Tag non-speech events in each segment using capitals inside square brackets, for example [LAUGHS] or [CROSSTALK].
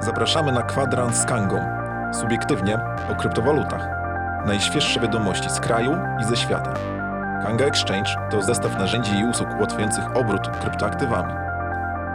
Zapraszamy na kwadrans z Kangą. Subiektywnie o kryptowalutach. Najświeższe wiadomości z kraju i ze świata. Kanga Exchange to zestaw narzędzi i usług ułatwiających obrót kryptoaktywami.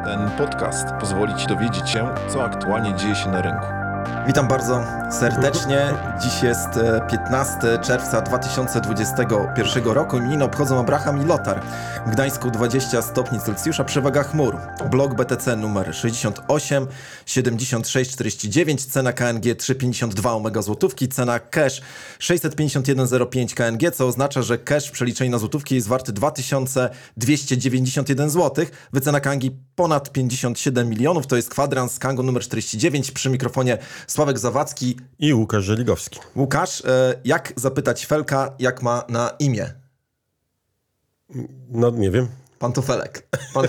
Ten podcast pozwoli Ci dowiedzieć się, co aktualnie dzieje się na rynku. Witam bardzo serdecznie. Dziś jest e, 15 czerwca 2021 roku. Imieniny obchodzą Abraham i Lotar. W Gdańsku 20 stopni Celsjusza, przewaga chmur. Blok BTC numer 68 76 49, cena KNG 352 omega złotówki, cena cash 651,05 KNG, co oznacza, że cash w przeliczeniu na złotówki jest warty 2291 zł. Wycena KNG ponad 57 milionów, to jest kwadrans z Kango numer 49 przy mikrofonie Sławek Zawadzki. I Łukasz Żeligowski. Łukasz, e, jak zapytać Felka, jak ma na imię? No nie wiem. Pantofelek. Pan...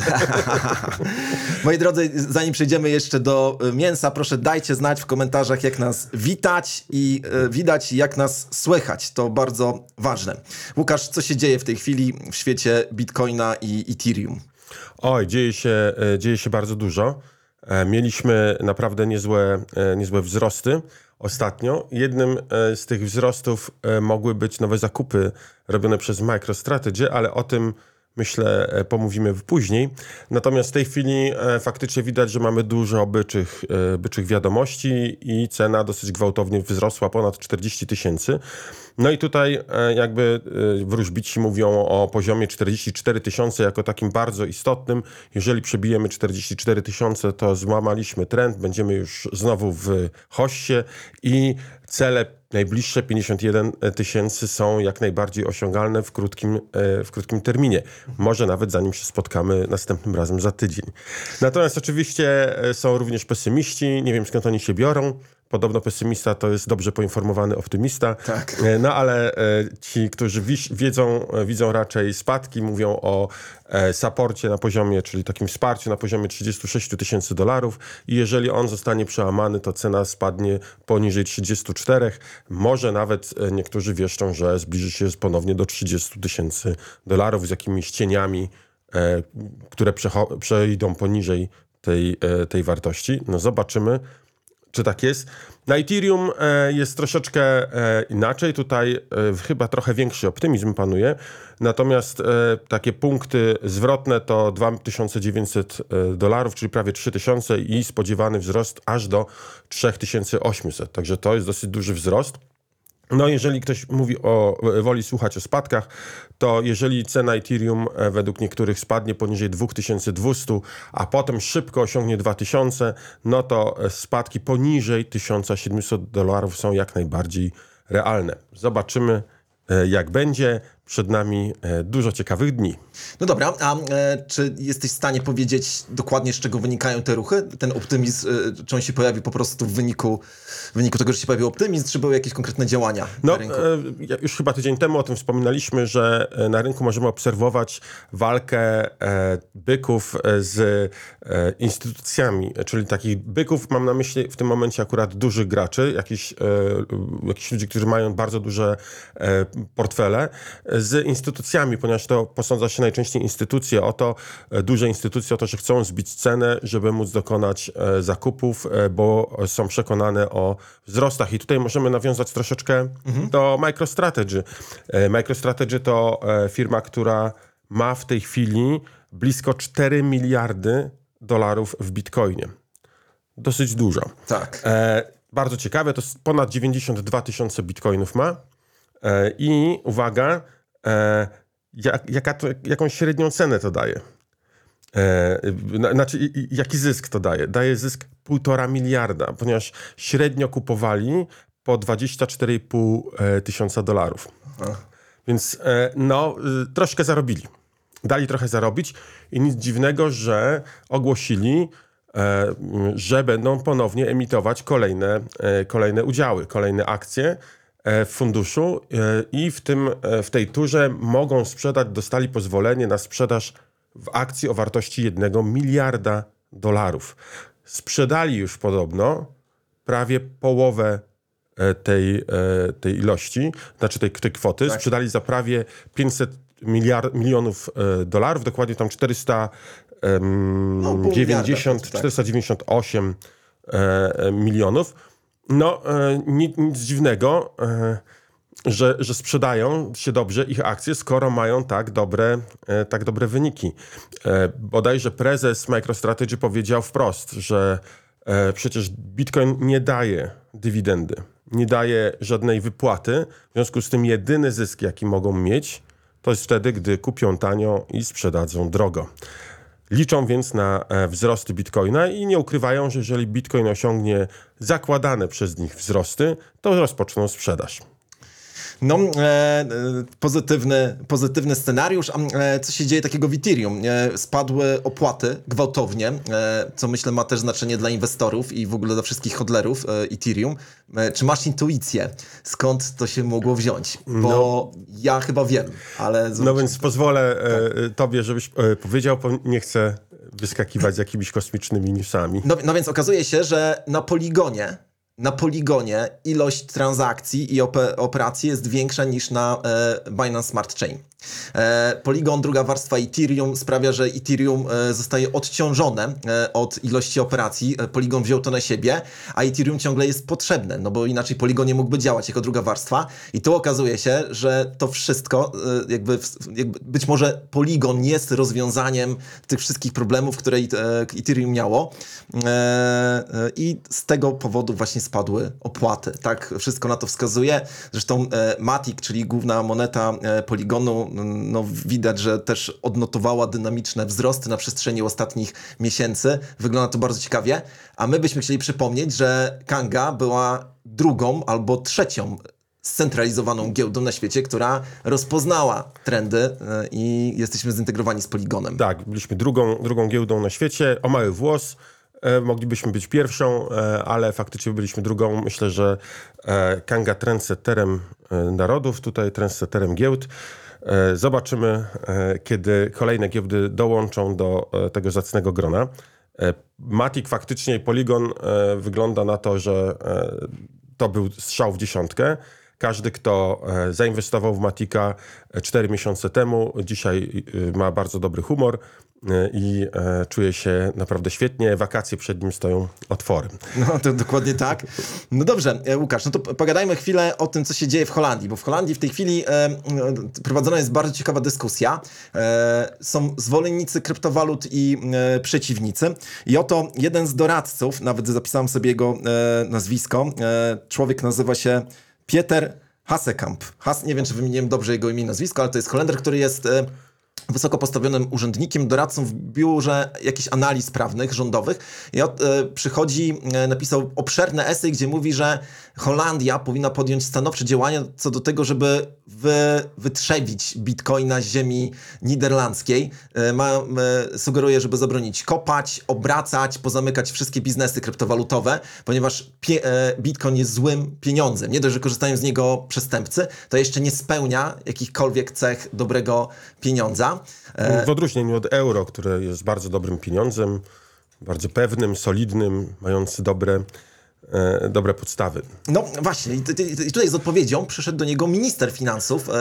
[LAUGHS] Moi drodzy, zanim przejdziemy jeszcze do e, mięsa, proszę dajcie znać w komentarzach, jak nas witać i e, widać, jak nas słychać. To bardzo ważne. Łukasz, co się dzieje w tej chwili w świecie Bitcoina i Ethereum? Oj, dzieje się, e, dzieje się bardzo dużo. E, Mieliśmy naprawdę niezłe, e, niezłe wzrosty ostatnio. Jednym e, z tych wzrostów mogły być nowe zakupy robione przez MicroStrategy, ale o tym myślę e, pomówimy później. Natomiast w tej chwili e, faktycznie widać, że mamy dużo byczych, e, byczych wiadomości i cena dosyć gwałtownie wzrosła ponad 40 tysięcy. No i tutaj jakby wróżbici mówią o poziomie 44 tysiące jako takim bardzo istotnym. Jeżeli przebijemy 44 tysiące, to złamaliśmy trend, będziemy już znowu w hoście i cele najbliższe 51 tysięcy są jak najbardziej osiągalne w krótkim, e, w krótkim terminie. Może nawet zanim się spotkamy następnym razem za tydzień. Natomiast oczywiście e, są również pesymiści, nie wiem skąd oni się biorą. Podobno pesymista to jest dobrze poinformowany optymista. Tak. E, No ale e, ci, którzy wiedzą, e, widzą raczej spadki, mówią o saporcie na poziomie, czyli takim wsparciu na poziomie 36 tysięcy dolarów i jeżeli on zostanie przełamany, to cena spadnie poniżej 34. Może nawet niektórzy wieszczą, że zbliży się ponownie do 30 tysięcy dolarów z jakimiś cieniami, które przejdą poniżej tej, tej wartości. No zobaczymy czy tak jest. Na Ethereum e, jest troszeczkę e, inaczej. Tutaj e, chyba trochę większy optymizm panuje. Natomiast takie punkty zwrotne to 2900 e, dolarów, czyli prawie 3000 i spodziewany wzrost aż do 3800. Także to jest dosyć duży wzrost. No, jeżeli ktoś mówi o, woli słuchać o spadkach, to jeżeli cena Ethereum e, według niektórych spadnie poniżej 2200, a potem szybko osiągnie 2000, no to e, spadki poniżej 1700 dolarów są jak najbardziej realne. Zobaczymy, e, jak będzie. Przed nami e, dużo ciekawych dni. No dobra, a e, czy jesteś w stanie powiedzieć dokładnie, z czego wynikają te ruchy? Ten optymizm, e, czy on się pojawił po prostu w wyniku, w wyniku tego, że się pojawił optymizm, czy były jakieś konkretne działania No, na rynku? e, już chyba tydzień temu o tym wspominaliśmy, że na rynku możemy obserwować walkę byków z instytucjami, czyli takich byków, mam na myśli w tym momencie akurat dużych graczy, jakichś, jakichś ludzi, którzy mają bardzo duże portfele, z instytucjami, ponieważ to posądza się najczęściej instytucje o to, e, duże instytucje o to, że chcą zbić cenę, żeby móc dokonać e, zakupów, e, bo są przekonane o wzrostach. I tutaj możemy nawiązać troszeczkę do MicroStrategy. MicroStrategy to firma, która ma w tej chwili blisko 4 miliardy dolarów w bitcoinie. Dosyć dużo. tak. E, bardzo ciekawe, to ponad 92 tysiące bitcoinów ma. E, I uwaga, jak, jaka to, jaką średnią cenę to daje? E, na, znaczy, jaki zysk to daje? Daje zysk 1,5 miliarda, ponieważ średnio kupowali po 24,5 e, tysiąca dolarów. Więc e, no, y, troszkę zarobili. Dali trochę zarobić i nic dziwnego, że ogłosili, e, że będą ponownie emitować kolejne, e, kolejne udziały, kolejne akcje e, w funduszu e, i w, tym, e, w tej turze mogą sprzedać, dostali pozwolenie na sprzedaż w akcji o wartości 1 miliarda dolarów. Sprzedali już podobno prawie połowę e, tej, e, tej ilości, znaczy tej, tej kwoty. Tak. Sprzedali za prawie 500 miliard, milionów e, dolarów, dokładnie tam 400 em, No, pół miliarda, 90, tak. 498 e, milionów. No, e, nic, nic dziwnego, e, że, że sprzedają się dobrze ich akcje, skoro mają tak dobre, e, tak dobre wyniki. Bodajże prezes MicroStrategy powiedział wprost, że przecież Bitcoin nie daje dywidendy, nie daje żadnej wypłaty, w związku z tym jedyny zysk, jaki mogą mieć, to jest wtedy, gdy kupią tanio i sprzedadzą drogo. Liczą więc na e, wzrosty bitcoina i nie ukrywają, że jeżeli bitcoin osiągnie zakładane przez nich wzrosty, to rozpoczną sprzedaż. No, e, e, pozytywny, pozytywny scenariusz. A e, co się dzieje takiego w Ethereum? E, spadły opłaty gwałtownie, e, co myślę ma też znaczenie dla inwestorów i w ogóle dla wszystkich hodlerów e, Ethereum. Czy masz intuicję, skąd to się mogło wziąć? Bo ja chyba wiem, ale... No więc pozwolę e, tobie, żebyś powiedział, bo nie chcę wyskakiwać z jakimiś kosmicznymi newsami. No, no więc okazuje się, że na poligonie, na poligonie ilość transakcji i op- operacji jest większa niż na e, Binance Smart Chain. E, druga warstwa Ethereum sprawia, że Ethereum e, zostaje odciążone e, od ilości operacji. E, Polygon wziął to na siebie, a Ethereum ciągle jest potrzebne, no bo inaczej Polygon nie mógłby działać jako druga warstwa. I tu okazuje się, że to wszystko, e, jakby, w- jakby być może Polygon jest rozwiązaniem tych wszystkich problemów, które e, Ethereum miało. I z tego powodu właśnie spadły opłaty. Tak, wszystko na to wskazuje. Zresztą e, Matic, czyli główna moneta e, Polygonu, m, no widać, że też odnotowała dynamiczne wzrosty na przestrzeni ostatnich miesięcy. Wygląda to bardzo ciekawie. A my byśmy chcieli przypomnieć, że Kanga była drugą albo trzecią scentralizowaną giełdą na świecie, która rozpoznała trendy e, i jesteśmy zintegrowani z Polygonem. Tak, byliśmy drugą, drugą giełdą na świecie, o mały włos. E, moglibyśmy być pierwszą, e, ale faktycznie byliśmy drugą. Myślę, że e, Kanga trendsetterem e, narodów, tutaj trendsetterem giełd. Zobaczymy, kiedy kolejne giełdy dołączą do tego zacnego grona. Matic faktycznie Polygon wygląda na to, że to był strzał w dziesiątkę. Każdy, kto zainwestował w Matika 4 miesiące temu, dzisiaj ma bardzo dobry humor i e, czuje się naprawdę świetnie. Wakacje przed nim stoją otworem. No to dokładnie tak. No dobrze, e, Łukasz, no to pogadajmy chwilę o tym, co się dzieje w Holandii, bo w Holandii w tej chwili e, no, prowadzona jest bardzo ciekawa dyskusja. E, są zwolennicy kryptowalut i e, przeciwnicy. I oto jeden z doradców, nawet zapisałem sobie jego e, nazwisko, e, człowiek nazywa się Pieter Hasekamp. Has, nie wiem, czy wymieniłem dobrze jego imię i nazwisko, ale to jest Holender, który jest... Wysoko postawionym urzędnikiem, doradcą w biurze jakichś analiz prawnych, rządowych. I od, e, przychodzi, e, napisał obszerne esej, gdzie mówi, że Holandia powinna podjąć stanowcze działania co do tego, żeby wy, wytrzewić bitcoina z ziemi niderlandzkiej. E, ma, sugeruje, żeby zabronić kopać, obracać, pozamykać wszystkie biznesy kryptowalutowe, ponieważ pie, bitcoin jest złym pieniądzem. Nie dość, że korzystają z niego przestępcy, to jeszcze nie spełnia jakichkolwiek cech dobrego pieniądza. E, W odróżnieniu od euro, które jest bardzo dobrym pieniądzem, bardzo pewnym, solidnym, mający dobre, e, dobre podstawy. No właśnie, i, tutaj z odpowiedzią przyszedł do niego minister finansów e,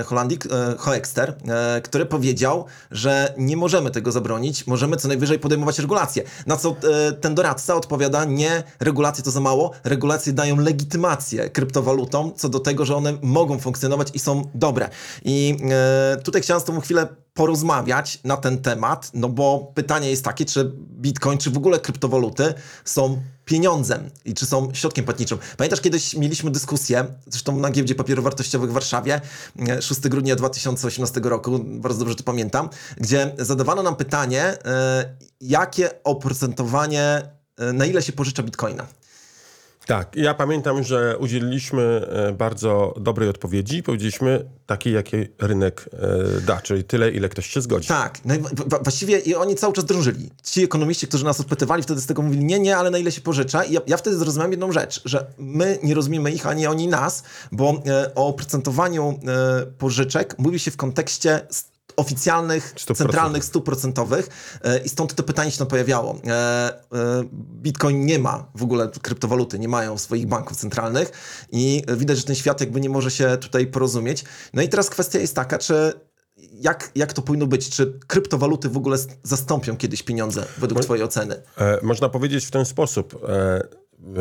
e, Holandii, e, Hoekster, e, który powiedział, że nie możemy tego zabronić, możemy co najwyżej podejmować regulacje. Na co e, ten doradca odpowiada, nie, regulacje to za mało, regulacje dają legitymację kryptowalutom co do tego, że one mogą funkcjonować i są dobre. I tutaj chciałem z tobą chwilę porozmawiać na ten temat, no bo pytanie jest takie, czy Bitcoin, czy w ogóle kryptowaluty są pieniądzem i czy są środkiem płatniczym. Pamiętasz, kiedyś mieliśmy dyskusję, zresztą na giełdzie papierów wartościowych w Warszawie, e, 6 grudnia 2018 roku, bardzo dobrze to pamiętam, gdzie zadawano nam pytanie, e, jakie oprocentowanie, e, na ile się pożycza Bitcoina. Tak, ja pamiętam, że udzieliliśmy e, bardzo dobrej odpowiedzi. Powiedzieliśmy takiej, jakiej rynek e, da, czyli tyle, ile ktoś się zgodzi. Tak, no właściwie i oni cały czas drążyli. Ci ekonomiści, którzy nas odpytywali, wtedy z tego mówili, nie, nie, ale na ile się pożycza. I ja, ja wtedy zrozumiałem jedną rzecz, że my nie rozumiemy ich, ani oni nas, bo e, o oprocentowaniu e, pożyczek mówi się w kontekście oficjalnych, Stóp centralnych stóp procentowych e, i stąd to pytanie się pojawiało. E, e, Bitcoin nie ma w ogóle kryptowaluty, nie mają swoich banków centralnych i widać, że ten świat jakby nie może się tutaj porozumieć. No i teraz kwestia jest taka, czy jak, jak to powinno być? Czy kryptowaluty w ogóle zastąpią kiedyś pieniądze według twojej oceny? E, można powiedzieć w ten sposób. E,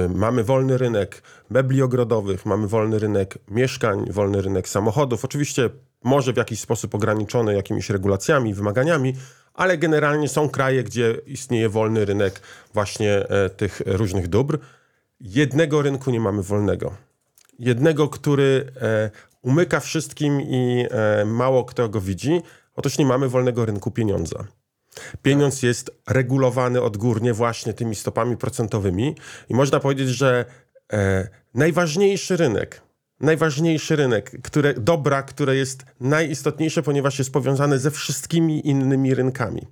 mamy wolny rynek mebli ogrodowych, mamy wolny rynek mieszkań, wolny rynek samochodów. Oczywiście może w jakiś sposób ograniczony jakimiś regulacjami, wymaganiami, ale generalnie są kraje, gdzie istnieje wolny rynek właśnie e, tych różnych dóbr. Jednego rynku nie mamy wolnego. Jednego, który e, umyka wszystkim i e, mało kto go widzi. Otóż nie mamy wolnego rynku pieniądza. Pieniądz jest regulowany odgórnie właśnie tymi stopami procentowymi i można powiedzieć, że najważniejszy rynek, najważniejszy rynek, które, dobra, które jest najistotniejsze, ponieważ jest powiązane ze wszystkimi innymi rynkami.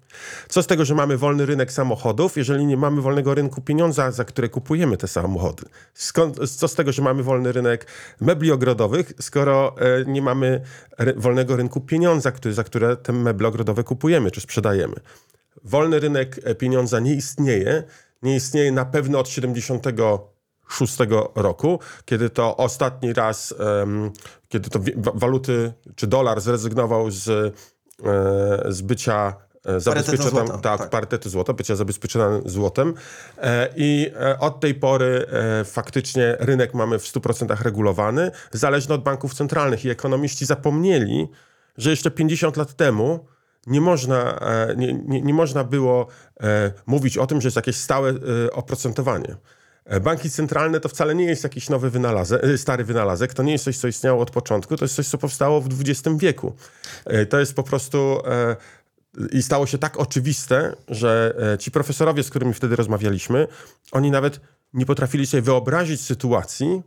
Co z tego, że mamy wolny rynek samochodów, jeżeli nie mamy wolnego rynku pieniądza, za które kupujemy te samochody? Skąd, co z tego, że mamy wolny rynek mebli ogrodowych, skoro e, nie mamy ry, wolnego rynku pieniądza, który, za które te meble ogrodowe kupujemy czy sprzedajemy? Wolny rynek e, pieniądza nie istnieje. Nie istnieje na pewno od 76 roku, kiedy to ostatni raz, kiedy to waluty czy dolar zrezygnował z, e, z bycia e, zabezpieczonym, złota, tak, tak. parytetu złota, bycia zabezpieczonym złotem. E, I od tej pory faktycznie rynek mamy w 100% regulowany, zależny od banków centralnych. I ekonomiści zapomnieli, że jeszcze 50 lat temu nie można, nie, nie, nie można było mówić o tym, że jest jakieś stałe oprocentowanie. E, Banki centralne to wcale nie jest jakiś nowy wynalazek, e, stary wynalazek, to nie jest coś, co istniało od początku, to jest coś, co powstało w XX wieku. E, To jest po prostu i stało się tak oczywiste, że ci profesorowie, z którymi wtedy rozmawialiśmy, oni nawet nie potrafili sobie wyobrazić sytuacji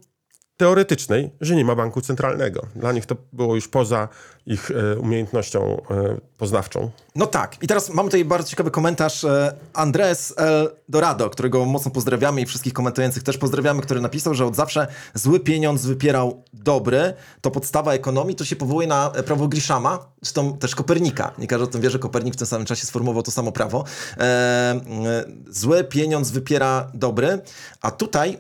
teoretycznej, że nie ma banku centralnego. Dla nich to było już poza ich e, umiejętnością e, poznawczą. No tak. I teraz mamy tutaj bardzo ciekawy komentarz e, Andres El Dorado, którego mocno pozdrawiamy i wszystkich komentujących też pozdrawiamy, który napisał, że od zawsze zły pieniądz wypierał dobry. To podstawa ekonomii. To się powołuje na prawo Grishama, zresztą też Kopernika. Nie każdy o tym wie, że Kopernik w tym samym czasie sformułował to samo prawo. Zły pieniądz wypiera dobry, a tutaj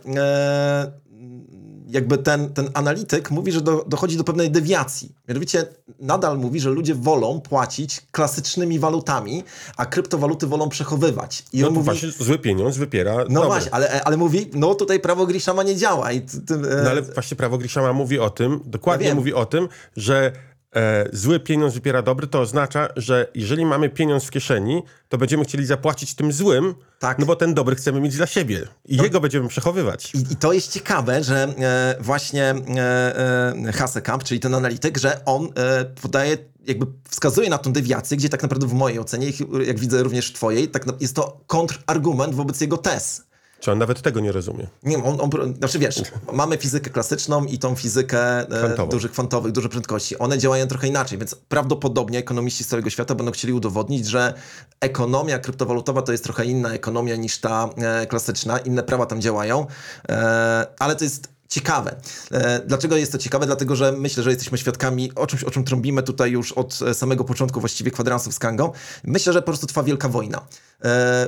jakby ten, ten analityk mówi, że do, dochodzi do pewnej dewiacji. Mianowicie nadal mówi, że ludzie wolą płacić klasycznymi walutami, a kryptowaluty wolą przechowywać. I No on to mówi, właśnie zły pieniądz wypiera no dobry. właśnie, ale, ale mówi, no tutaj prawo Grishama nie działa. I ty, ty, e, No ale właśnie prawo Grishama mówi o tym, dokładnie Ja mówi o tym, że e, zły pieniądz wypiera dobry, to oznacza, że jeżeli mamy pieniądz w kieszeni, to będziemy chcieli zapłacić tym złym, Tak. no bo ten dobry chcemy mieć dla siebie i jego będziemy przechowywać. I, I to jest ciekawe, że e, właśnie e, e, Hasekamp, czyli ten analityk, że on e, podaje, jakby wskazuje na tą dewiację, gdzie tak naprawdę w mojej ocenie, jak- widzę również w twojej, tak jest to kontrargument wobec jego tez. Czy on nawet tego nie rozumie? Nie, on, on, znaczy wiesz, mamy fizykę klasyczną i tą fizykę e, Kwantową. dużych kwantowych, duże prędkości. One działają trochę inaczej, więc prawdopodobnie ekonomiści z całego świata będą chcieli udowodnić, że ekonomia kryptowalutowa to jest trochę inna ekonomia niż ta e, klasyczna, inne prawa tam działają, e, ale to jest ciekawe. Dlaczego jest to ciekawe? Dlatego, że myślę, że jesteśmy świadkami o czymś, o czym trąbimy tutaj już od samego początku właściwie kwadransów z Kangą. Myślę, że po prostu trwa wielka wojna.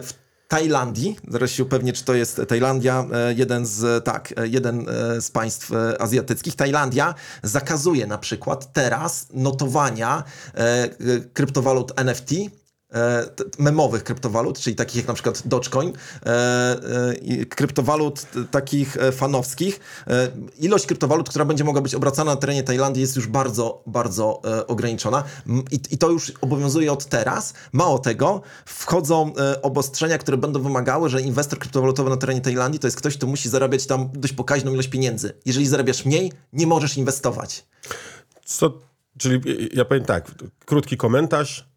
W Tajlandii, zaraz się upewnię, czy to jest Tajlandia, e, jeden z, tak, e, jeden e, z państw e, azjatyckich. Tajlandia zakazuje na przykład teraz notowania e, e, kryptowalut NFT, e, memowych kryptowalut, czyli takich jak na przykład Dogecoin, e, e, kryptowalut takich e, fanowskich. E, ilość kryptowalut, która będzie mogła być obracana na terenie Tajlandii jest już bardzo, bardzo e, ograniczona i, to już obowiązuje od teraz. Mało tego, wchodzą e, obostrzenia, które będą wymagały, że inwestor kryptowalutowy na terenie Tajlandii to jest ktoś, kto musi zarabiać tam dość pokaźną ilość pieniędzy. Jeżeli zarabiasz mniej, nie możesz inwestować. Co, czyli ja powiem tak, krótki komentarz, e,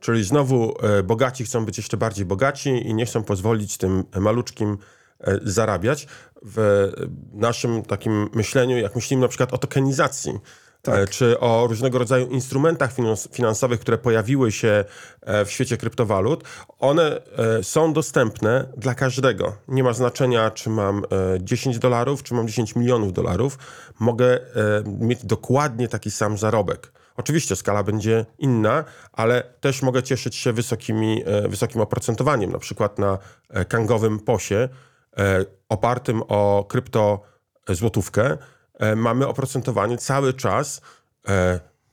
czyli znowu e, bogaci chcą być jeszcze bardziej bogaci i nie chcą pozwolić tym maluczkim e, zarabiać. W naszym takim myśleniu, jak myślimy na przykład o tokenizacji, e, czy o różnego rodzaju instrumentach finans- finansowych, które pojawiły się e, w świecie kryptowalut, one e, są dostępne dla każdego. Nie ma znaczenia, czy mam e, 10 dolarów, czy mam 10 milionów dolarów. Mogę e, mieć dokładnie taki sam zarobek. Oczywiście skala będzie inna, ale też mogę cieszyć się wysokimi, e, wysokim oprocentowaniem, na przykład na e, kangowym posie e, opartym o kryptozłotówkę e, mamy oprocentowanie cały czas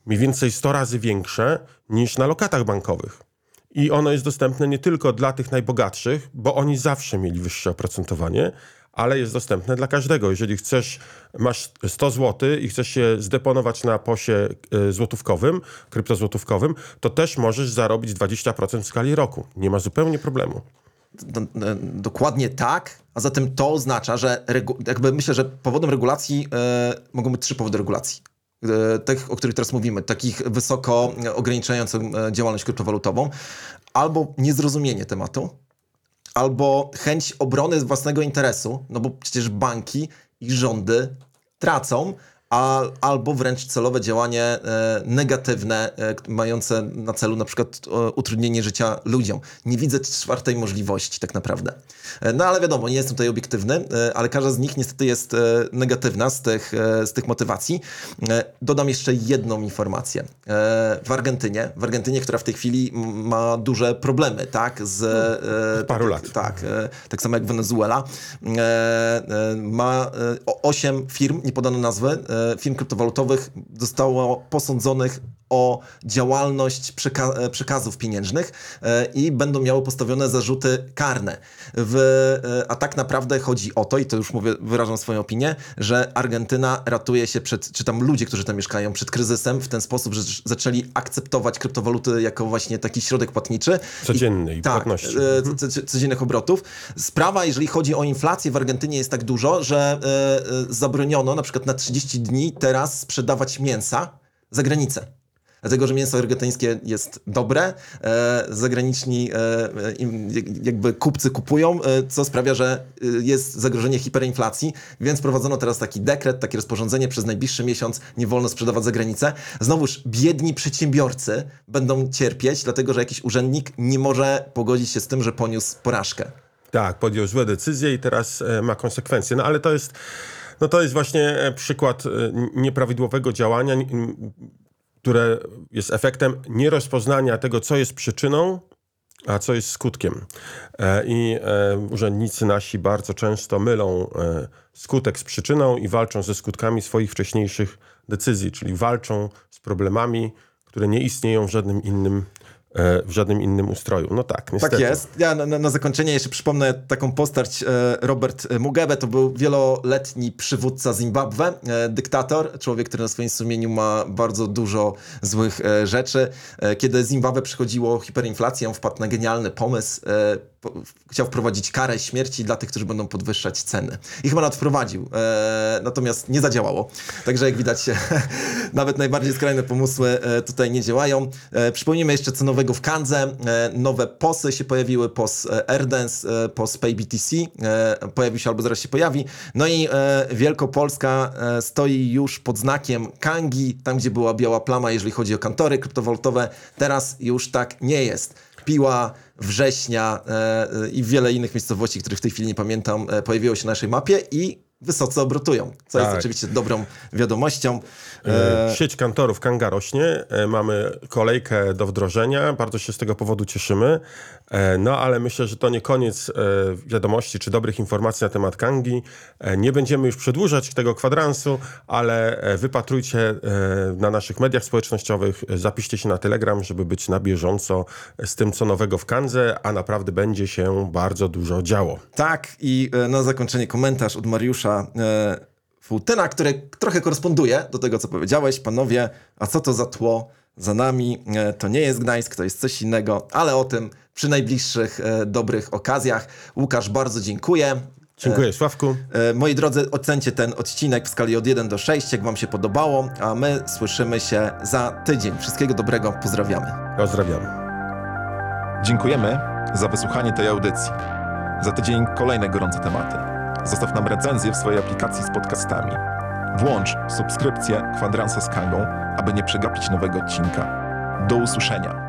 mniej więcej 100 razy większe niż na lokatach bankowych. I ono jest dostępne nie tylko dla tych najbogatszych, bo oni zawsze mieli wyższe oprocentowanie, ale jest dostępne dla każdego. Jeżeli chcesz, masz 100 zł i chcesz się zdeponować na posie y, złotówkowym, kryptozłotówkowym, to też możesz zarobić 20% w skali roku. Nie ma zupełnie problemu. E, dokładnie tak, a zatem to oznacza, że jakby myślę, że powodem regulacji e, mogą być trzy powody regulacji. E, tych, o których teraz mówimy, takich wysoko ograniczających e, działalność kryptowalutową, albo niezrozumienie tematu, albo chęć obrony własnego interesu, no bo przecież banki i rządy tracą, albo wręcz celowe działanie e, negatywne, e, mające na celu na przykład e, utrudnienie życia ludziom. Nie widzę czwartej możliwości tak naprawdę. E, no ale wiadomo, nie jestem tutaj obiektywny, e, ale każda z nich niestety jest e, negatywna z tych, z tych motywacji. Dodam jeszcze jedną informację. W Argentynie, w Argentynie, która w tej chwili ma duże problemy, tak, z... E, paru tak, lat. tak, tak samo jak Wenezuela. Ma e, firm, nie podano nazwy, firm kryptowalutowych zostało posądzonych o działalność przeka- e, przekazów pieniężnych e, i będą miały postawione zarzuty karne. W, e, a tak naprawdę chodzi o to, i to już mówię, wyrażam swoją opinię, że Argentyna ratuje się przed, czy tam ludzie, którzy tam mieszkają, przed kryzysem w ten sposób, że zaczęli akceptować kryptowaluty jako właśnie taki środek płatniczy. Codzienny i tak, płatności. co- codziennych obrotów. Sprawa, jeżeli chodzi o inflację w Argentynie jest tak dużo, że zabroniono na przykład na 30 dni teraz sprzedawać mięsa za granicę. Dlatego, że mięso argentyńskie jest dobre, e, zagraniczni e, e, jakby kupcy kupują, co sprawia, że jest zagrożenie hiperinflacji, więc prowadzono teraz taki dekret, takie rozporządzenie, przez najbliższy miesiąc nie wolno sprzedawać za granicę. Znowuż biedni przedsiębiorcy będą cierpieć, dlatego że jakiś urzędnik nie może pogodzić się z tym, że poniósł porażkę. Tak, podjął złe decyzje i teraz ma konsekwencje. No ale to jest, no to jest właśnie przykład nieprawidłowego działania, które jest efektem nierozpoznania tego, co jest przyczyną, a co jest skutkiem. E, I e, urzędnicy nasi bardzo często mylą e, skutek z przyczyną i walczą ze skutkami swoich wcześniejszych decyzji, czyli walczą z problemami, które nie istnieją w żadnym innym, w żadnym innym ustroju. No tak, niestety. Tak jest. Ja na, na, zakończenie jeszcze przypomnę taką postać e, Robert Mugabe. To był wieloletni przywódca Zimbabwe, e, dyktator, człowiek, który na swoim sumieniu ma bardzo dużo złych e, rzeczy. Kiedy Zimbabwe przychodziło hiperinflację, wpadł na genialny pomysł. Chciał wprowadzić karę śmierci dla tych, którzy będą podwyższać ceny. I chyba nawet wprowadził. E, natomiast nie zadziałało. Także jak widać, [LAUGHS] nawet najbardziej skrajne pomysły e, tutaj nie działają. E, przypomnijmy jeszcze co nowego w Kandze. E, nowe posy się pojawiły, POS e, Airdance, e, POS PayBTC pojawił się albo zaraz się pojawi. No i Wielkopolska stoi już pod znakiem Kangi, tam gdzie była biała plama, jeżeli chodzi o kantory kryptowalutowe. Teraz już tak nie jest. Piła, Września e, e, i wiele innych miejscowości, których w tej chwili nie pamiętam, e, pojawiło się na naszej mapie i wysoce obrotują, co jest Tak. oczywiście dobrą wiadomością. E, E, Sieć kantorów Kanga rośnie, e, mamy kolejkę do wdrożenia, bardzo się z tego powodu cieszymy. E, No ale myślę, że to nie koniec wiadomości czy dobrych informacji na temat Kangi. Nie będziemy już przedłużać tego kwadransu, ale wypatrujcie na naszych mediach społecznościowych, zapiszcie się na Telegram, żeby być na bieżąco z tym, co nowego w Kandze, a naprawdę będzie się bardzo dużo działo. Tak, i na zakończenie komentarz od Mariusza e, Futyna, który trochę koresponduje do tego, co powiedziałeś. Panowie, a co to za tło za nami? E, to nie jest Gdańsk, to jest coś innego, ale o tym przy najbliższych e, dobrych okazjach. Łukasz, bardzo dziękuję. Dziękuję, Sławku. E, moi drodzy, ocencie ten odcinek w skali od 1 do 6, jak wam się podobało, a my słyszymy się za tydzień. Wszystkiego dobrego, pozdrawiamy. Pozdrawiamy. Dziękujemy za wysłuchanie tej audycji. Za tydzień kolejne gorące tematy. Zostaw nam recenzję w swojej aplikacji z podcastami. Włącz subskrypcję Kwadransa z Kangą, aby nie przegapić nowego odcinka. Do usłyszenia.